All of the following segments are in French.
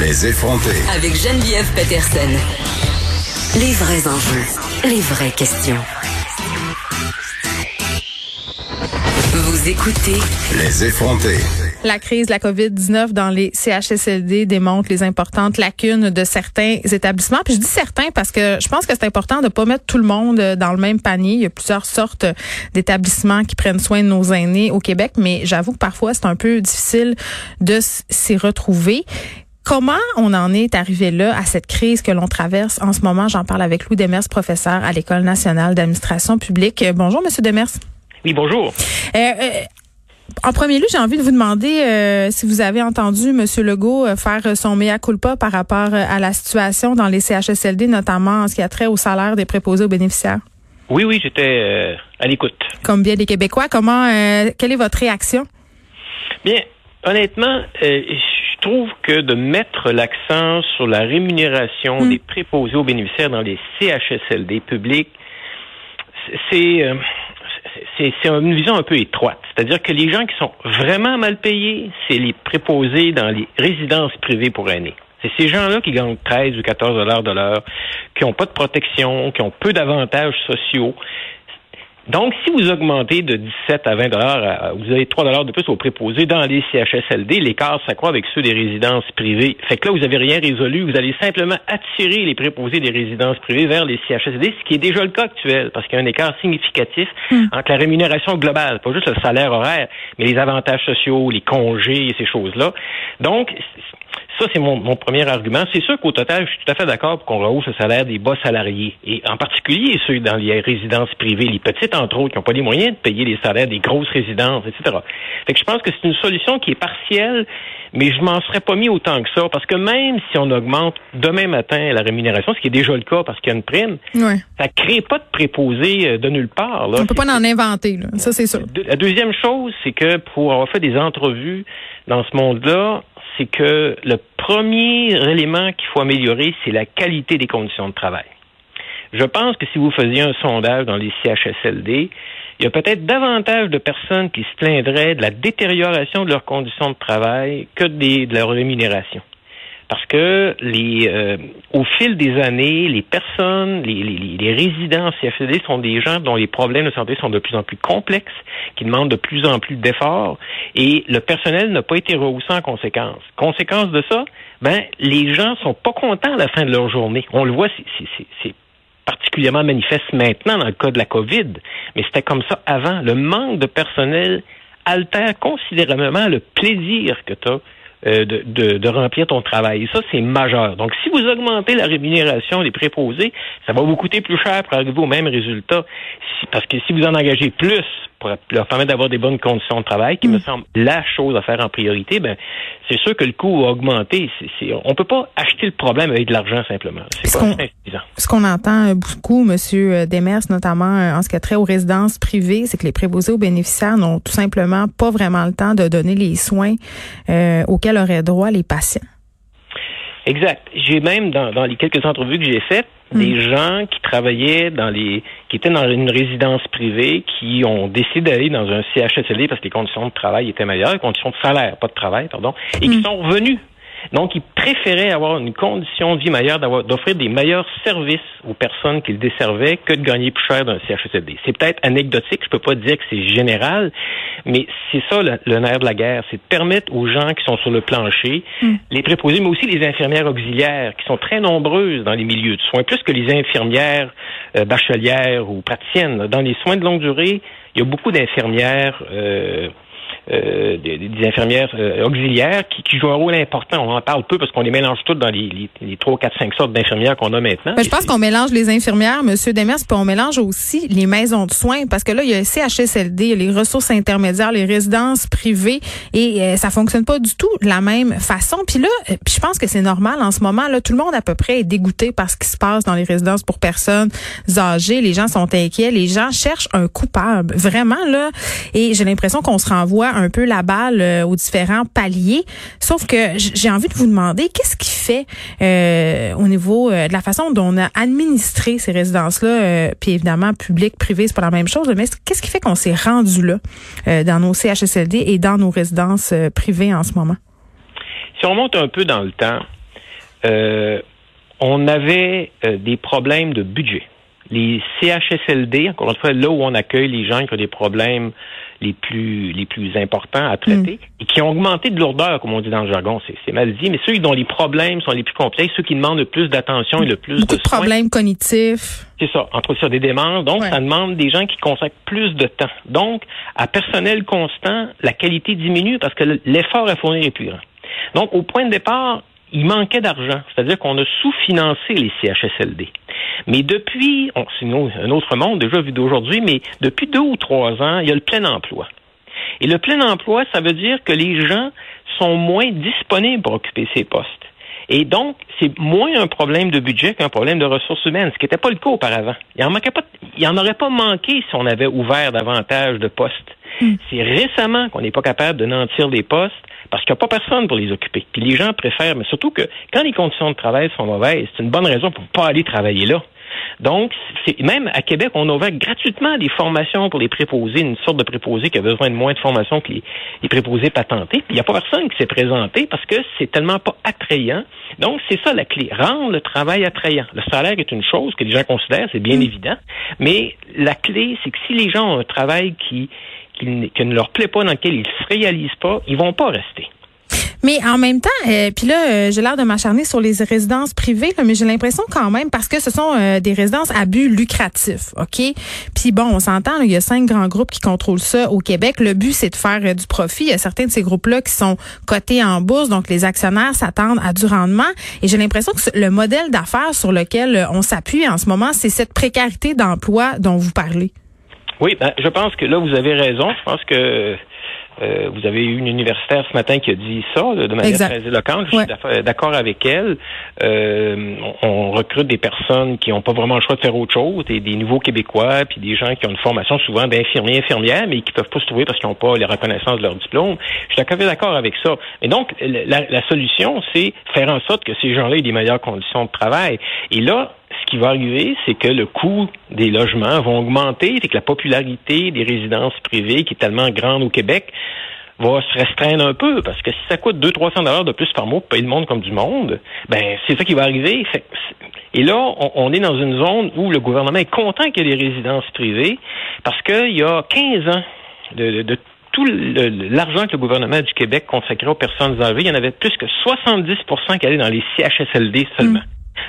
Les effronter. Avec Geneviève Peterson. Les vrais enjeux, les vraies questions. Vous écoutez Les effronter. La crise de la COVID-19 dans les CHSLD démontre les importantes lacunes de certains établissements. Puis je dis certains parce que je pense que c'est important de pas mettre tout le monde dans le même panier. Il y a plusieurs sortes d'établissements qui prennent soin de nos aînés au Québec, mais j'avoue que parfois c'est un peu difficile de s'y retrouver. Comment on en est arrivé là à cette crise que l'on traverse en ce moment? J'en parle avec Louis Demers, professeur à l'École nationale d'administration publique. Bonjour, Monsieur Demers. Oui, bonjour. Euh, euh, en premier lieu, j'ai envie de vous demander euh, si vous avez entendu M. Legault euh, faire son mea culpa par rapport euh, à la situation dans les CHSLD, notamment en ce qui a trait au salaire des préposés aux bénéficiaires. Oui, oui, j'étais à l'écoute. Comme bien les Québécois, comment, quelle est votre réaction? Bien, honnêtement, je trouve que de mettre l'accent sur la rémunération Hmm. des préposés aux bénéficiaires dans les CHSLD publics, c'est c'est c'est une vision un peu étroite. C'est-à-dire que les gens qui sont vraiment mal payés, c'est les préposés dans les résidences privées pour aînés. C'est ces gens-là qui gagnent 13 ou 14 dollars de l'heure, qui n'ont pas de protection, qui ont peu d'avantages sociaux. Donc, si vous augmentez de 17 à 20 dollars, vous avez 3 dollars de plus aux préposés dans les CHSLD, l'écart s'accroît avec ceux des résidences privées. Fait que là, vous n'avez rien résolu. Vous allez simplement attirer les préposés des résidences privées vers les CHSLD, ce qui est déjà le cas actuel, parce qu'il y a un écart significatif entre la rémunération globale, pas juste le salaire horaire, mais les avantages sociaux, les congés et ces choses-là. Donc, ça, c'est mon, mon, premier argument. C'est sûr qu'au total, je suis tout à fait d'accord pour qu'on rehausse le salaire des bas salariés. Et en particulier ceux dans les résidences privées, les petites, entre autres, qui n'ont pas les moyens de payer les salaires des grosses résidences, etc. Fait que je pense que c'est une solution qui est partielle, mais je m'en serais pas mis autant que ça. Parce que même si on augmente demain matin la rémunération, ce qui est déjà le cas parce qu'il y a une prime, ouais. ça crée pas de préposés de nulle part. Là. On peut pas en inventer, là. ça c'est sûr. La deuxième chose, c'est que pour avoir fait des entrevues dans ce monde-là, c'est que le premier élément qu'il faut améliorer, c'est la qualité des conditions de travail. Je pense que si vous faisiez un sondage dans les CHSLD, il y a peut-être davantage de personnes qui se plaindraient de la détérioration de leurs conditions de travail que de leur rémunération. Parce que les, euh, au fil des années, les personnes, les, les, les résidents CHSLD sont des gens dont les problèmes de santé sont de plus en plus complexes, qui demandent de plus en plus d'efforts, et le personnel n'a pas été rehaussé en conséquence. Conséquence de ça, ben les gens sont pas contents à la fin de leur journée. On le voit, c'est particulièrement manifeste maintenant dans le cas de la COVID, mais c'était comme ça avant. Le manque de personnel altère considérablement le plaisir que tu as euh, de, remplir ton travail. Et ça, c'est majeur. Donc, si vous augmentez la rémunération des préposés, ça va vous coûter plus cher pour arriver au même résultat. Parce que si vous en engagez plus pour leur permettre d'avoir des bonnes conditions de travail, qui mmh. me semble la chose à faire en priorité, ben c'est sûr que le coût va augmenter. C est, c est, on peut pas acheter le problème avec de l'argent simplement. C'est ce pas suffisant. Ce qu'on entend beaucoup, Monsieur Demers, notamment en ce qui a trait aux résidences privées, c'est que les préposés aux bénéficiaires n'ont tout simplement pas vraiment le temps de donner les soins euh, auxquels auraient droit les patients. Exact. J'ai même dans, dans, les quelques entrevues que j'ai faites mmh. des gens qui travaillaient dans les qui étaient dans une résidence privée qui ont décidé d'aller dans un CHSLD parce que les conditions de travail étaient meilleures, les conditions de salaire, pas de travail, pardon, et mmh. qui sont revenus. Donc, ils préféraient avoir une condition de vie meilleure, d'offrir des meilleurs services aux personnes qu'ils desservaient que de gagner plus cher d'un CHSLD. C'est peut-être anecdotique, je peux pas dire que c'est général, mais c'est ça le, le, nerf de la guerre, c'est de permettre aux gens qui sont sur le plancher, mm. les préposés, mais aussi les infirmières auxiliaires, qui sont très nombreuses dans les milieux de soins, plus que les infirmières euh, bachelières ou praticiennes. Dans les soins de longue durée, il y a beaucoup d'infirmières euh, euh, des, des, infirmières euh, auxiliaires qui, qui, jouent un rôle important. On en parle peu parce qu'on les mélange toutes dans les, 3, 4, 5 sortes d'infirmières qu'on a maintenant. Ben, je pense qu'on mélange les infirmières, Monsieur Demers, puis on mélange aussi les maisons de soins parce que là, il y a le CHSLD, il y a les ressources intermédiaires, les résidences privées et euh, ça fonctionne pas du tout de la même façon. Puis là, euh, puis je pense que c'est normal en ce moment. Là, tout le monde à peu près est dégoûté par ce qui se passe dans les résidences pour personnes âgées. Les gens sont inquiets, les gens cherchent un coupable, vraiment là. Et j'ai l'impression qu'on se renvoie un peu la balle euh, aux différents paliers. Sauf que j'ai envie de vous demander qu'est-ce qui fait euh, au niveau euh, de la façon dont on a administré ces résidences-là, puis évidemment public, privé, c'est pas la même chose, mais qu'est-ce qui fait qu'on s'est rendu là dans nos CHSLD et dans nos résidences privées en ce moment? Si on remonte un peu dans le temps, on avait des problèmes de budget. Les CHSLD, encore une fois, là où on accueille les gens qui ont des problèmes les plus les plus importants à traiter mm. et qui ont augmenté de lourdeur, comme on dit dans le jargon. C'est mal dit, mais ceux dont les problèmes sont les plus complexes, ceux qui demandent le plus d'attention et le plus Beaucoup de, de problèmes cognitifs. C'est ça, entre sur des démences. Donc, ça demande des gens qui consacrent plus de temps. Donc, à personnel constant, la qualité diminue parce que l'effort à fournir est plus grand. Donc, au point de départ, il manquait d'argent. C'est-à-dire qu'on a sous-financé les CHSLD. Mais depuis, c'est un autre monde déjà vu d'aujourd'hui, mais depuis deux ou trois ans, il y a le plein emploi. Et le plein emploi, ça veut dire que les gens sont moins disponibles pour occuper ces postes. Et donc, c'est moins un problème de budget qu'un problème de ressources humaines, ce qui n'était pas le cas auparavant. Il en manquait pas, il en aurait pas manqué si on avait ouvert davantage de postes. Hmm. C'est récemment qu'on n'est pas capable de nantir des postes parce qu'il n'y a pas personne pour les occuper. Puis les gens préfèrent, mais surtout que quand les conditions de travail sont mauvaises, c'est une bonne raison pour ne pas aller travailler là. Donc, même à Québec, on a ouvert gratuitement des formations pour les préposés, une sorte de préposé qui a besoin de moins de formation que les, préposés patentés. Puis il n'y a pas personne qui s'est présenté parce que c'est tellement pas attrayant. Donc, c'est ça la clé, rendre le travail attrayant. Le salaire est une chose que les gens considèrent, c'est bien mm. évident, mais la clé, c'est que si les gens ont un travail qui, qui, ne leur plaît pas, dans lequel ils se réalisent pas, ils vont pas rester. Mais en même temps, euh, puis là, euh, j'ai l'air de m'acharner sur les résidences privées, mais j'ai l'impression quand même, parce que ce sont euh, des résidences à but lucratif, OK? Puis bon, on s'entend, il y a cinq grands groupes qui contrôlent ça au Québec. Le but, c'est de faire du profit. Il y a certains de ces groupes-là qui sont cotés en bourse, donc les actionnaires s'attendent à du rendement. Et j'ai l'impression que le modèle d'affaires sur lequel on s'appuie en ce moment, c'est cette précarité d'emploi dont vous parlez. Oui, ben, je pense que là, vous avez raison. Je pense que euh, vous avez eu une universitaire ce matin qui a dit ça de manière très éloquente. Je suis d'accord avec elle. Euh, on, recrute des personnes qui n'ont pas vraiment le choix de faire autre chose, des, des nouveaux Québécois, puis des gens qui ont une formation souvent d'infirmiers, infirmières, mais qui peuvent pas se trouver parce qu'ils n'ont pas les reconnaissances de leur diplôme. Je suis d'accord avec ça. Mais donc, la, la solution, c'est faire en sorte que ces gens-là aient des meilleures conditions de travail. Et là, ce qui va arriver, c'est que le coût des logements va augmenter, c'est que la popularité des résidences privées, qui est tellement grande au Québec, va se restreindre un peu, parce que si ça coûte 200-300 dollars de plus par mois pour payer le monde comme du monde, ben c'est ça qui va arriver. Et là, on, est dans une zone où le gouvernement est content qu'il y ait des résidences privées, parce qu'il y a 15 ans de, tout l'argent que le gouvernement du Québec consacrait aux personnes âgées, il y en avait plus que 70% qui allaient dans les CHSLD seulement.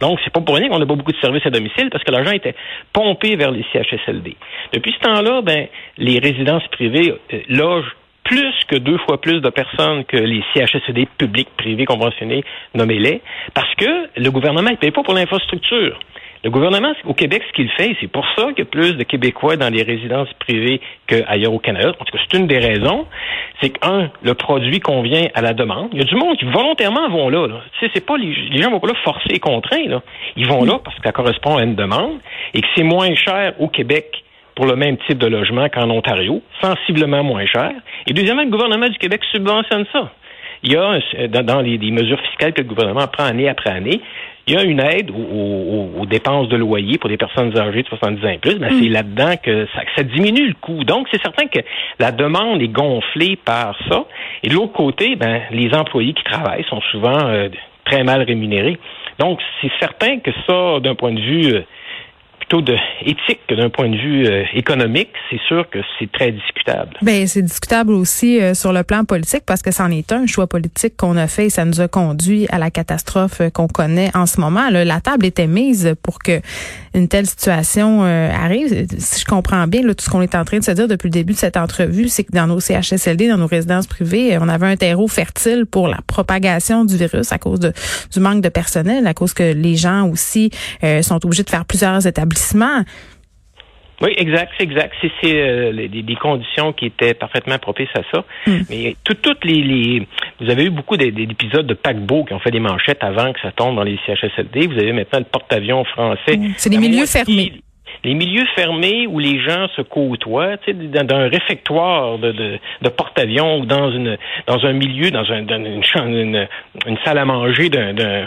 Donc, c'est pas pour rien qu'on n'a pas beaucoup de services à domicile parce que l'argent était pompé vers les CHSLD. Depuis ce temps-là, ben, les résidences privées euh, logent plus que deux fois plus de personnes que les CHSLD publics, privés, conventionnés, nommés-les, parce que le gouvernement ne paye pas pour l'infrastructure. Le gouvernement au Québec, ce qu'il fait, c'est pour ça qu'il y a plus de Québécois dans les résidences privées qu'ailleurs au Canada. En tout cas, c'est une des raisons. C'est qu'un, le produit convient à la demande. Il y a du monde qui volontairement vont là. Tu sais, c'est pas les, les, gens vont pas là forcés et contraints. Là. Ils vont là parce que ça correspond à une demande et que c'est moins cher au Québec pour le même type de logement qu'en Ontario, sensiblement moins cher. Et deuxièmement, le gouvernement du Québec subventionne ça. Il y a, dans, les, les mesures fiscales que le gouvernement prend année après année, il y a une aide aux, dépenses de loyer pour des personnes âgées de 70 ans et plus, mais c'est mm. là-dedans que ça, diminue le coût. Donc, c'est certain que la demande est gonflée par ça. Et de l'autre côté, ben, les employés qui travaillent sont souvent euh, très mal rémunérés. Donc, c'est certain que ça, d'un point de vue euh, plutôt de éthique que d'un point de vue euh, économique, c'est sûr que c'est très discutable. Ben c'est discutable aussi euh, sur le plan politique parce que c'en est un choix politique qu'on a fait et ça nous a conduit à la catastrophe qu'on connaît en ce moment. la table était mise pour que une telle situation arrive. Si je comprends bien, là, tout ce qu'on est en train de se dire depuis le début de cette entrevue, c'est que dans nos CHSLD, dans nos résidences privées, on avait un terreau fertile pour la propagation du virus à cause de, du manque de personnel, à cause que les gens aussi sont obligés de faire plusieurs établissements. Oui, exact, c'est exact. C'est euh, des, conditions qui étaient parfaitement propices à ça. Hmm. Mais toutes les, vous avez eu beaucoup d'épisodes de paquebots qui ont fait des manchettes avant que ça tombe dans les CHSLD. Vous avez maintenant le porte-avions français. Hmm. C'est des milieux fermés les milieux fermés où les gens se côtoient, sais, dans, un réfectoire de, porte-avions ou dans une dans un milieu, dans, un, dans une, une, salle à manger d'un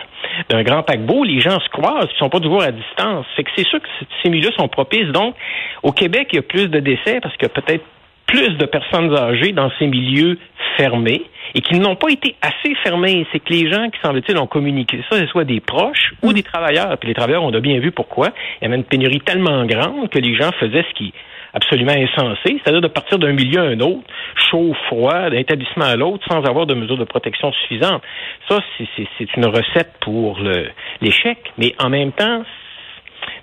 d'un grand paquebot, les gens se croisent, ils sont pas toujours à distance. C'est que c'est sûr que ces milieux sont propices. Donc, au Québec, il y a plus de décès parce a peut-être plus de personnes âgées dans ces milieux fermés et qui n'ont pas été assez fermés. C'est que les gens qui, semble-t-il, ont communiqué ça, ce soit des proches ou mm. des travailleurs. Puis les travailleurs, on a bien vu pourquoi. Il y avait une pénurie tellement grande que les gens faisaient ce qui est absolument insensé, c'est-à-dire de partir d'un milieu à un autre, chaud, froid, d'un établissement à l'autre, sans avoir de mesures de protection suffisantes. Ça, c'est une recette pour l'échec, mais en même temps,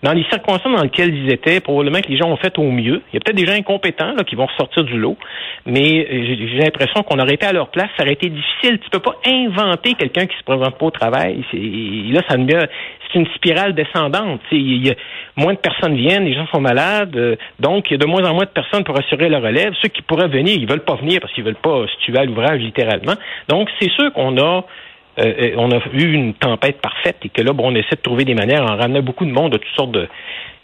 dans les circonstances dans lesquelles ils étaient, probablement que les gens ont fait au mieux. Il y a peut-être des gens incompétents là, qui vont ressortir du lot, mais euh, j'ai l'impression qu'on aurait été à leur place, ça aurait été difficile. Tu peux pas inventer quelqu'un qui se présente pas au travail. Là, ça c'est une spirale descendante. Il y a, moins de personnes viennent, les gens sont malades, euh, donc il y a de moins en moins de personnes pour assurer la relève. Ceux qui pourraient venir, ils veulent pas venir parce qu'ils veulent pas se tuer à l'ouvrage littéralement. Donc c'est sûr qu'on a euh, on a eu une tempête parfaite et que là, bon, on essaie de trouver des manières, on ramenait beaucoup de monde de toutes sortes de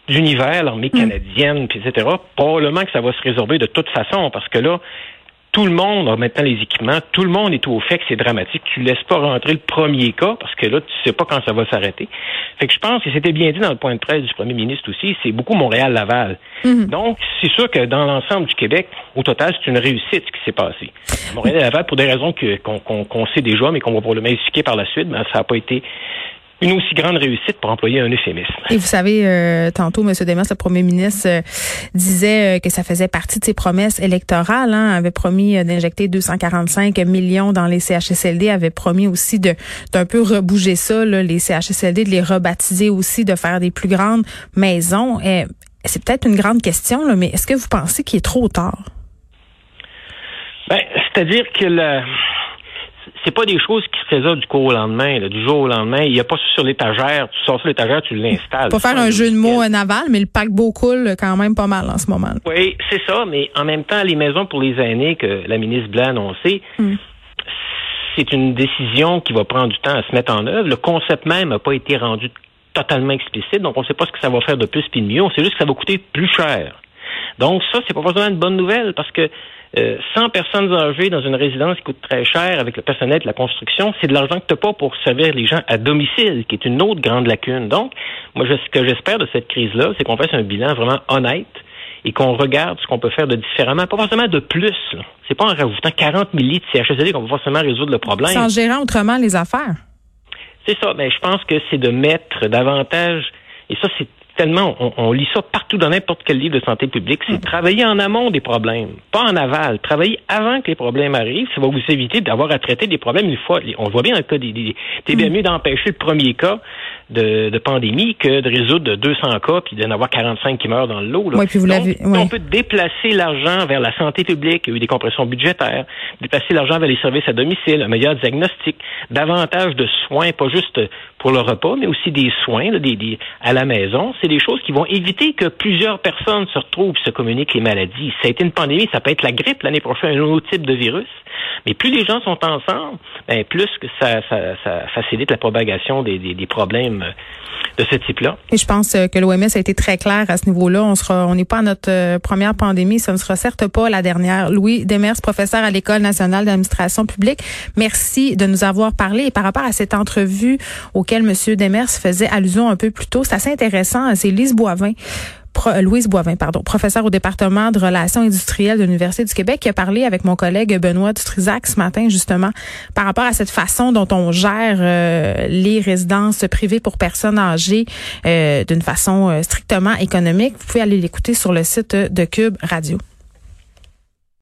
d'univers, l'armée mm. canadienne, puis etc. Probablement que ça va se résorber de toute façon, parce que là, tout le monde a maintenant les équipements, tout le monde est au fait que c'est dramatique. Tu laisses pas rentrer le premier cas parce que là, tu sais pas quand ça va s'arrêter. Fait que je pense que c'était bien dit dans le point de presse du premier ministre aussi, c'est beaucoup Montréal-Laval. Mhm. Donc, c'est sûr que dans l'ensemble du Québec, au total, c'est une réussite ce qui s'est passé. Montréal-Laval, pour des raisons qu'on sait déjà, mais qu'on va probablement expliquer par la suite, ben, ça n'a pas été une aussi grande réussite pour employer un euphémisme. Et vous savez, euh, tantôt, M. Desmas, le premier ministre, euh, disait euh, que ça faisait partie de ses promesses électorales. Hein, avait promis d'injecter 245 millions dans les CHSLD, avait promis aussi de d'un peu rebouger ça, là, les CHSLD, de les rebaptiser aussi, de faire des plus grandes maisons. C'est peut-être une grande question, là, mais est-ce que vous pensez qu'il est trop tard? Ben, c'est-à-dire que le c'est pas des choses qui se résolvent du jour au lendemain, du jour au lendemain. Il n'y a pas sur l'étagère, tu sors sur l'étagère, tu l'installes. Pour faire un jeu de mots naval, mais le paquebot coule quand même pas mal en ce moment. Oui, c'est ça, mais en même temps, les maisons pour les aînés que la ministre Blanc a annoncé, hmm. c'est une décision qui va prendre du temps à se mettre en œuvre. Le concept même n'a pas été rendu totalement explicite, donc on ne sait pas ce que ça va faire de plus puis de mieux. On sait juste que ça va coûter plus cher. Donc ça, c'est pas forcément une bonne nouvelle parce que 100 euh, personnes âgées dans une résidence qui coûte très cher avec le personnel de la construction, c'est de l'argent que tu n'as pas pour servir les gens à domicile, qui est une autre grande lacune. Donc, moi, ce que j'espère de cette crise-là, c'est qu'on fasse un bilan vraiment honnête et qu'on regarde ce qu'on peut faire de différemment, pas forcément de plus. C'est pas en rajoutant 40 000 lits de CHSLD qu'on va forcément résoudre le problème. Sans gérer autrement les affaires. C'est ça. Mais je pense que c'est de mettre davantage, et ça, c'est tellement, on, lit ça partout dans n'importe quel livre de santé publique, c'est travailler en amont des problèmes, pas en aval. Travailler avant que les problèmes arrivent, ça va vous éviter d'avoir à traiter des problèmes une fois. On voit bien dans le cas des, des bien mieux d'empêcher le premier cas de, pandémie que de résoudre 200 cas puis d'en avoir 45 qui meurent dans le lot. Oui, puis vous l'avez. On peut déplacer l'argent vers la santé publique, il y a eu des compressions budgétaires, déplacer l'argent vers les services à domicile, un meilleur diagnostic, davantage de soins, pas juste pour le repas, mais aussi des soins des, à la maison. C'est des choses qui vont éviter que plusieurs personnes se retrouvent et se communiquent les maladies. Ça a été une pandémie, ça peut être la grippe l'année prochaine, un autre type de virus. Mais plus les gens sont ensemble, ben, plus que ça, facilite la propagation des, problèmes de ce type-là. Et je pense euh, que l'OMS a été très clair à ce niveau-là. On n'est pas à notre euh, première pandémie, ce ne sera certes pas la dernière. Louis Demers, professeur à l'École nationale d'administration publique, merci de nous avoir parlé. Par rapport à cette entrevue auquel M. Demers faisait allusion un peu plus tôt, c'est assez intéressant. C'est Lise Boivin Louise Boivin, pardon, professeure au département de relations industrielles de l'Université du Québec, qui a parlé avec mon collègue Benoît Dutrisac ce matin, justement, par rapport à cette façon dont on gère euh, les résidences privées pour personnes âgées euh, d'une façon strictement économique. Vous pouvez aller l'écouter sur le site de Cube Radio.